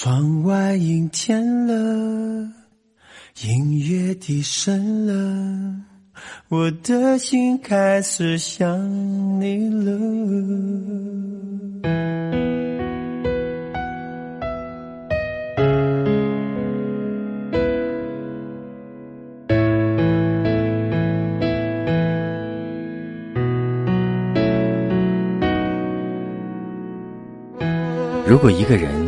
窗外阴天了，音乐低声了，我的心开始想你了。如果一个人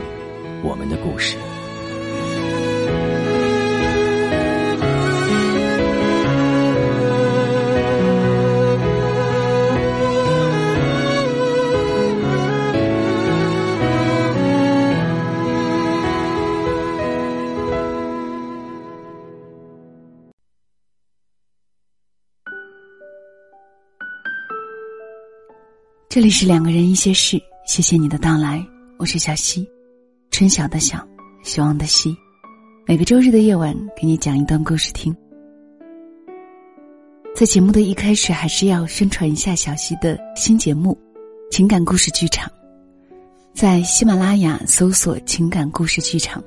我们的故事。这里是两个人一些事。谢谢你的到来，我是小溪，春晓的晓，希望的希。每个周日的夜晚，给你讲一段故事听。在节目的一开始，还是要宣传一下小溪的新节目《情感故事剧场》。在喜马拉雅搜索“情感故事剧场”，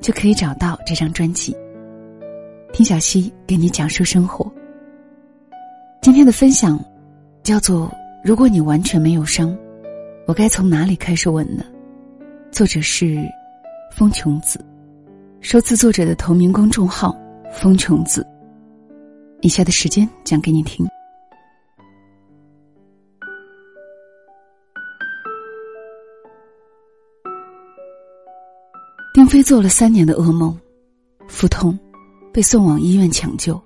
就可以找到这张专辑。听小溪给你讲述生活。今天的分享叫做“如果你完全没有伤”。我该从哪里开始问呢？作者是风琼子，收自作者的同名公众号“风琼子”。以下的时间讲给你听。丁飞做了三年的噩梦，腹痛，被送往医院抢救。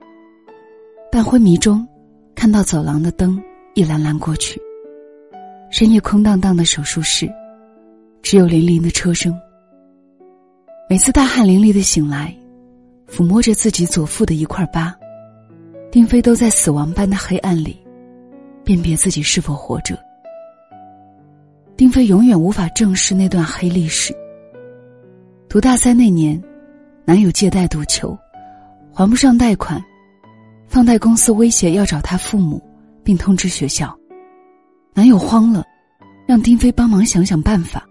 半昏迷中，看到走廊的灯一栏栏过去。深夜空荡荡的手术室，只有零零的车声。每次大汗淋漓的醒来，抚摸着自己左腹的一块疤，丁飞都在死亡般的黑暗里，辨别自己是否活着。丁飞永远无法正视那段黑历史。读大三那年，男友借贷赌球，还不上贷款，放贷公司威胁要找他父母，并通知学校。男友慌了，让丁飞帮忙想想办法。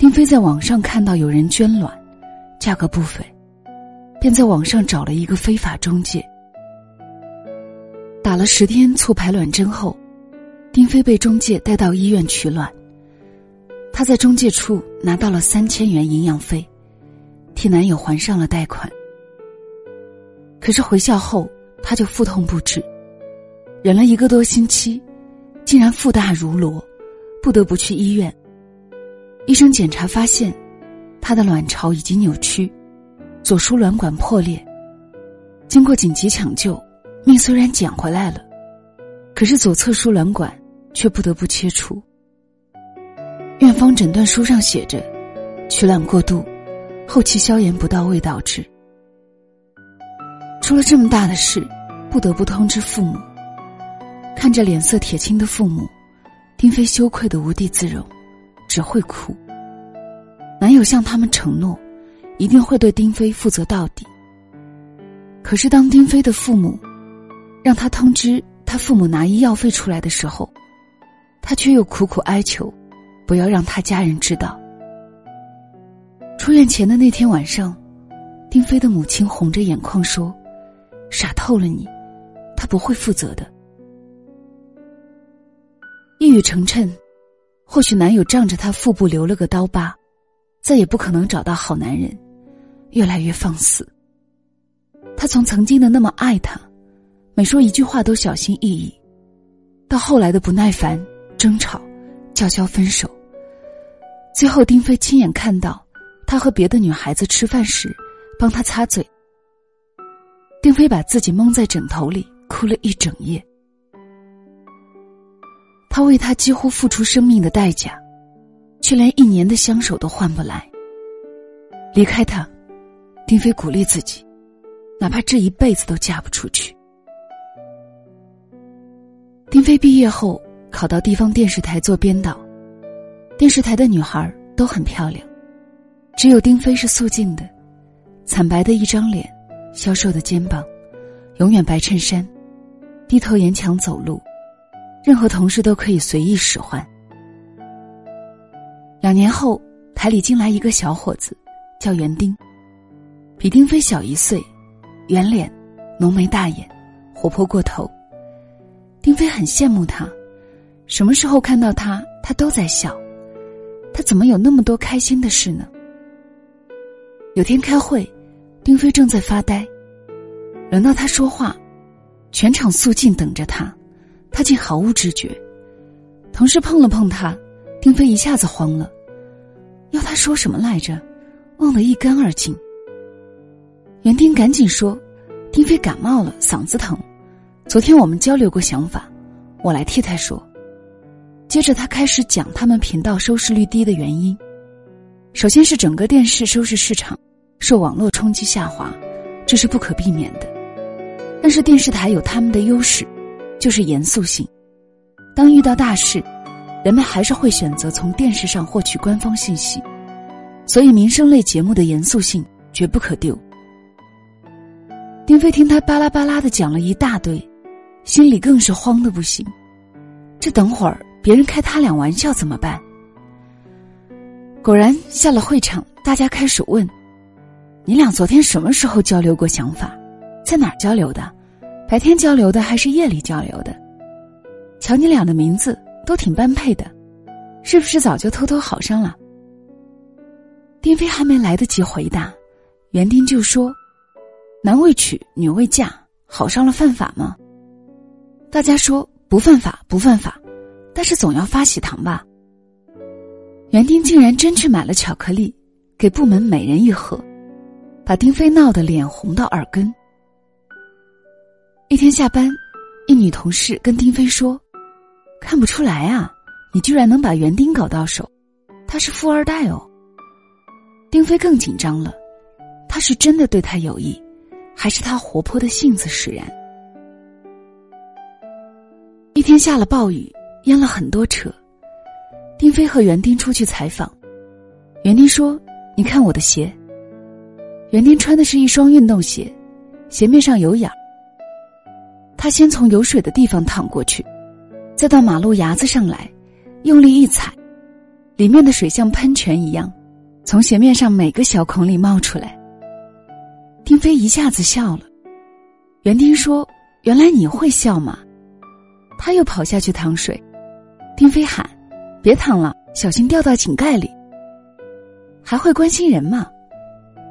丁飞在网上看到有人捐卵，价格不菲，便在网上找了一个非法中介。打了十天促排卵针后，丁飞被中介带到医院取卵。他在中介处拿到了三千元营养费，替男友还上了贷款。可是回校后，他就腹痛不止，忍了一个多星期。竟然腹大如箩，不得不去医院。医生检查发现，她的卵巢已经扭曲，左输卵管破裂。经过紧急抢救，命虽然捡回来了，可是左侧输卵管却不得不切除。院方诊断书上写着，取卵过度，后期消炎不到位导致。出了这么大的事，不得不通知父母。看着脸色铁青的父母，丁飞羞愧的无地自容，只会哭。男友向他们承诺，一定会对丁飞负责到底。可是当丁飞的父母让他通知他父母拿医药费出来的时候，他却又苦苦哀求，不要让他家人知道。出院前的那天晚上，丁飞的母亲红着眼眶说：“傻透了你，他不会负责的。”一语成谶，或许男友仗着她腹部留了个刀疤，再也不可能找到好男人，越来越放肆。他从曾经的那么爱她，每说一句话都小心翼翼，到后来的不耐烦、争吵、叫嚣分手。最后，丁飞亲眼看到他和别的女孩子吃饭时，帮他擦嘴。丁飞把自己蒙在枕头里，哭了一整夜。他为他几乎付出生命的代价，却连一年的相守都换不来。离开他，丁飞鼓励自己，哪怕这一辈子都嫁不出去。丁飞毕业后考到地方电视台做编导，电视台的女孩都很漂亮，只有丁飞是素净的，惨白的一张脸，消瘦的肩膀，永远白衬衫，低头沿墙走路，任何同事都可以随意使唤。两年后，台里进来一个小伙子。叫园丁，比丁飞小一岁，圆脸，浓眉大眼，活泼过头。丁飞很羡慕他，什么时候看到他，他都在笑。他怎么有那么多开心的事呢？有天开会，丁飞正在发呆，轮到他说话，全场肃静等着他，他竟毫无知觉。同事碰了碰他，丁飞一下子慌了，要他说什么来着？忘得一干二净。园丁赶紧说：“丁飞感冒了，嗓子疼。昨天我们交流过想法，我来替他说。”接着他开始讲他们频道收视率低的原因。首先是整个电视收视市场受网络冲击下滑，这是不可避免的。但是电视台有他们的优势，就是严肃性。当遇到大事，人们还是会选择从电视上获取官方信息。所以，民生类节目的严肃性绝不可丢。丁飞听他巴拉巴拉的讲了一大堆，心里更是慌的不行。这等会儿别人开他俩玩笑怎么办？果然，下了会场，大家开始问：“你俩昨天什么时候交流过想法？在哪儿交流的？白天交流的还是夜里交流的？瞧你俩的名字都挺般配的，是不是早就偷偷好上了？”丁飞还没来得及回答，园丁就说：“男未娶，女未嫁，好上了犯法吗？”大家说：“不犯法，不犯法，但是总要发喜糖吧。”园丁竟然真去买了巧克力，给部门每人一盒，把丁飞闹得脸红到耳根。一天下班，一女同事跟丁飞说：“看不出来啊，你居然能把园丁搞到手，他是富二代哦。”丁飞更紧张了，他是真的对他有意，还是他活泼的性子使然？一天下了暴雨，淹了很多车。丁飞和园丁出去采访，园丁说：“你看我的鞋。”园丁穿的是一双运动鞋，鞋面上有眼。他先从有水的地方淌过去，再到马路牙子上来，用力一踩，里面的水像喷泉一样。从鞋面上每个小孔里冒出来，丁飞一下子笑了。园丁说：“原来你会笑吗？”他又跑下去淌水，丁飞喊：“别淌了，小心掉到井盖里。”还会关心人吗？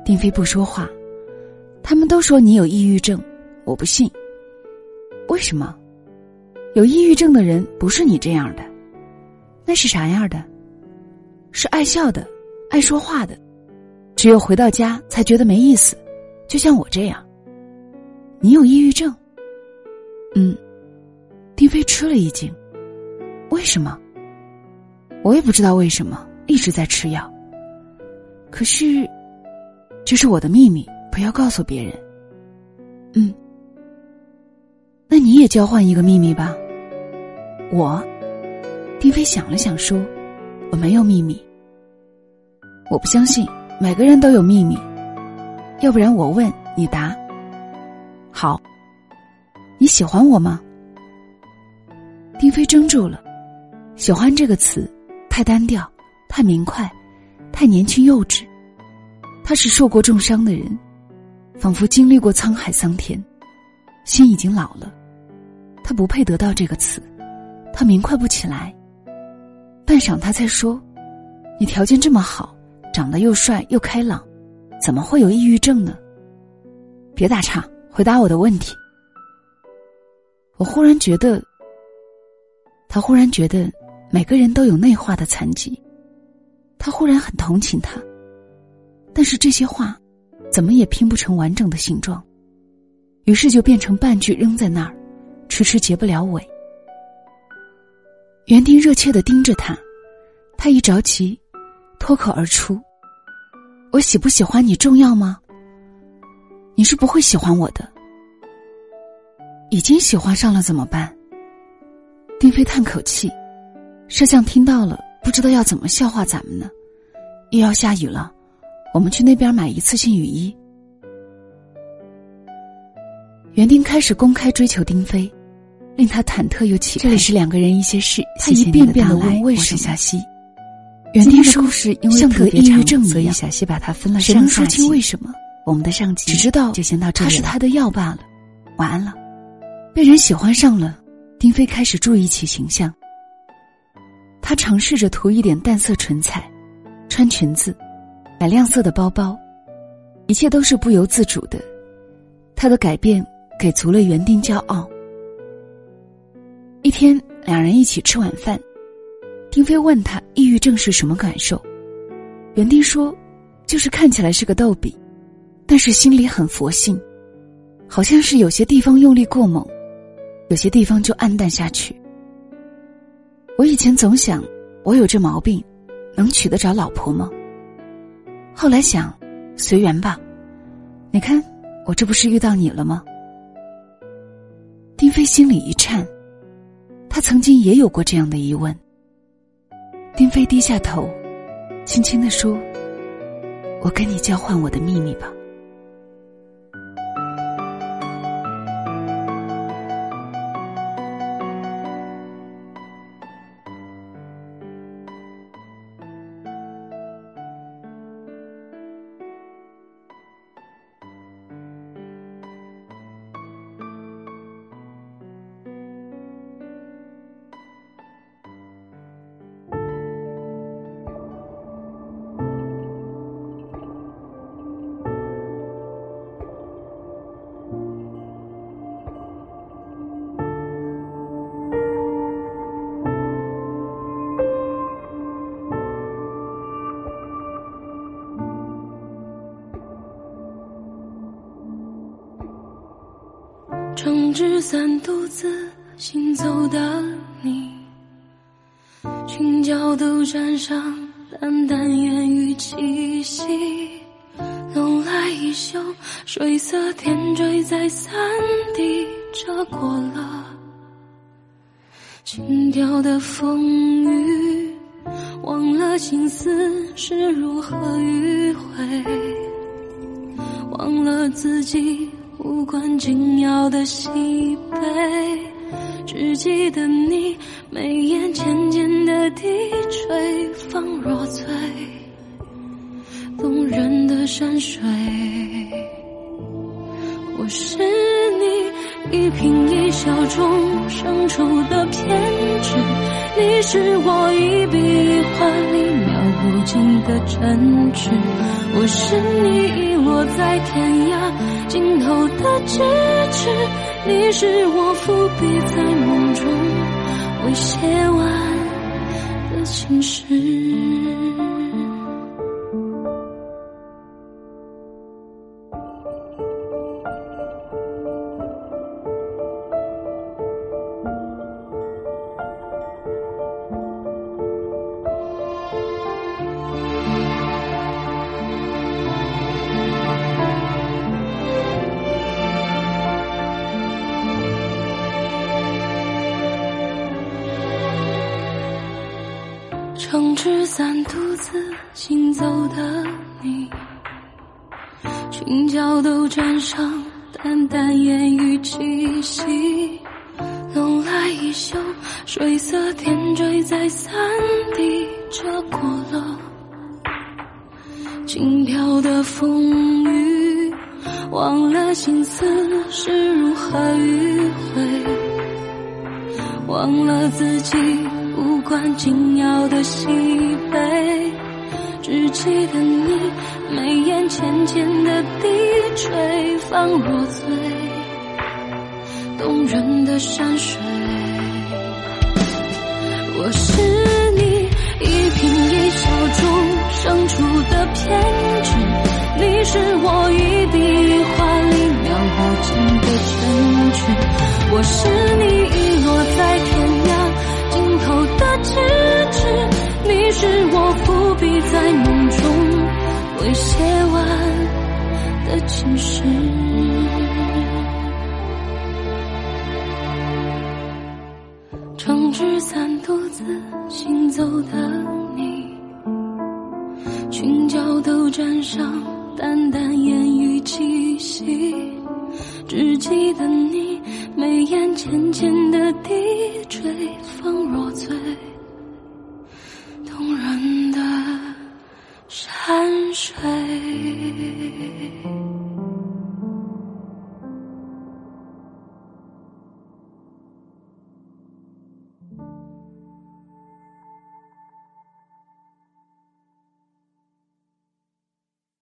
丁飞不说话。他们都说你有抑郁症，我不信。为什么？有抑郁症的人不是你这样的，那是啥样的？是爱笑的。爱说话的，只有回到家才觉得没意思，就像我这样。你有抑郁症？嗯，丁飞吃了一惊。为什么？我也不知道为什么，一直在吃药。可是，这是我的秘密，不要告诉别人。嗯，那你也交换一个秘密吧。我，丁飞想了想说：“我没有秘密。”我不相信每个人都有秘密，要不然我问你答。好，你喜欢我吗？丁飞怔住了，喜欢这个词太单调，太明快，太年轻幼稚。他是受过重伤的人，仿佛经历过沧海桑田，心已经老了。他不配得到这个词，他明快不起来。半晌，他才说：“你条件这么好。”长得又帅又开朗，怎么会有抑郁症呢？别打岔，回答我的问题。我忽然觉得，他忽然觉得每个人都有内化的残疾，他忽然很同情他，但是这些话怎么也拼不成完整的形状，于是就变成半句扔在那儿，迟迟结不了尾。园丁热切的盯着他，他一着急。脱口而出：“我喜不喜欢你重要吗？你是不会喜欢我的。已经喜欢上了怎么办？丁飞叹口气，摄像听到了，不知道要怎么笑话咱们呢。又要下雨了，我们去那边买一次性雨衣。园丁开始公开追求丁飞，令他忐忑又期待。这里是两个人一些事，他一遍遍的问为什么。夏西，园丁说是因为得抑郁症，所以小西把他分了上下级。谁能说清为什么？我们的上级只知道就先到这里他是他的药罢了。晚安了。被人喜欢上了，丁飞开始注意起形象。他尝试着涂一点淡色唇彩，穿裙子，买亮色的包包，一切都是不由自主的。他的改变给足了园丁骄傲。一天，两人一起吃晚饭，丁飞问他抑郁症是什么感受，园丁说，就是看起来是个逗比，但是心里很佛性，好像是有些地方用力过猛。有些地方就暗淡下去。我以前总想，我有这毛病，能娶得着老婆吗？后来想，随缘吧。你看，我这不是遇到你了吗？丁飞心里一颤，他曾经也有过这样的疑问。丁飞低下头，轻轻地说：“我跟你交换我的秘密吧。”撑纸伞独自行走的你，裙角都沾上淡淡烟雨气息。浓来一袖水色点缀在伞底，遮过了轻佻的风雨，忘了心思是如何迂回，忘了自己。无关紧要的喜悲，只记得你眉眼浅浅的低垂，仿若最动人的山水。我是你一颦一笑中生出的偏执，你是我一笔一画里描不尽的真挚。我是你遗落在天涯。的支持，你是我伏笔在梦中未写完的情诗。撑纸伞独自行走的你，裙角都沾上淡淡烟雨气息，浓来一袖水色点缀在伞底，遮过了轻飘的风雨，忘了心思是如何迂回，忘了自己。无关紧要的喜悲，只记得你眉眼浅浅的低垂，仿若最动人的山水。我是你一颦一笑中生出的偏执，你是我一笔一画里描不尽的真挚。我是你是我伏笔在梦中未写。完的情诗。撑纸伞独自行走的你，裙角都沾上淡淡烟雨气息，只记得你眉眼浅浅的低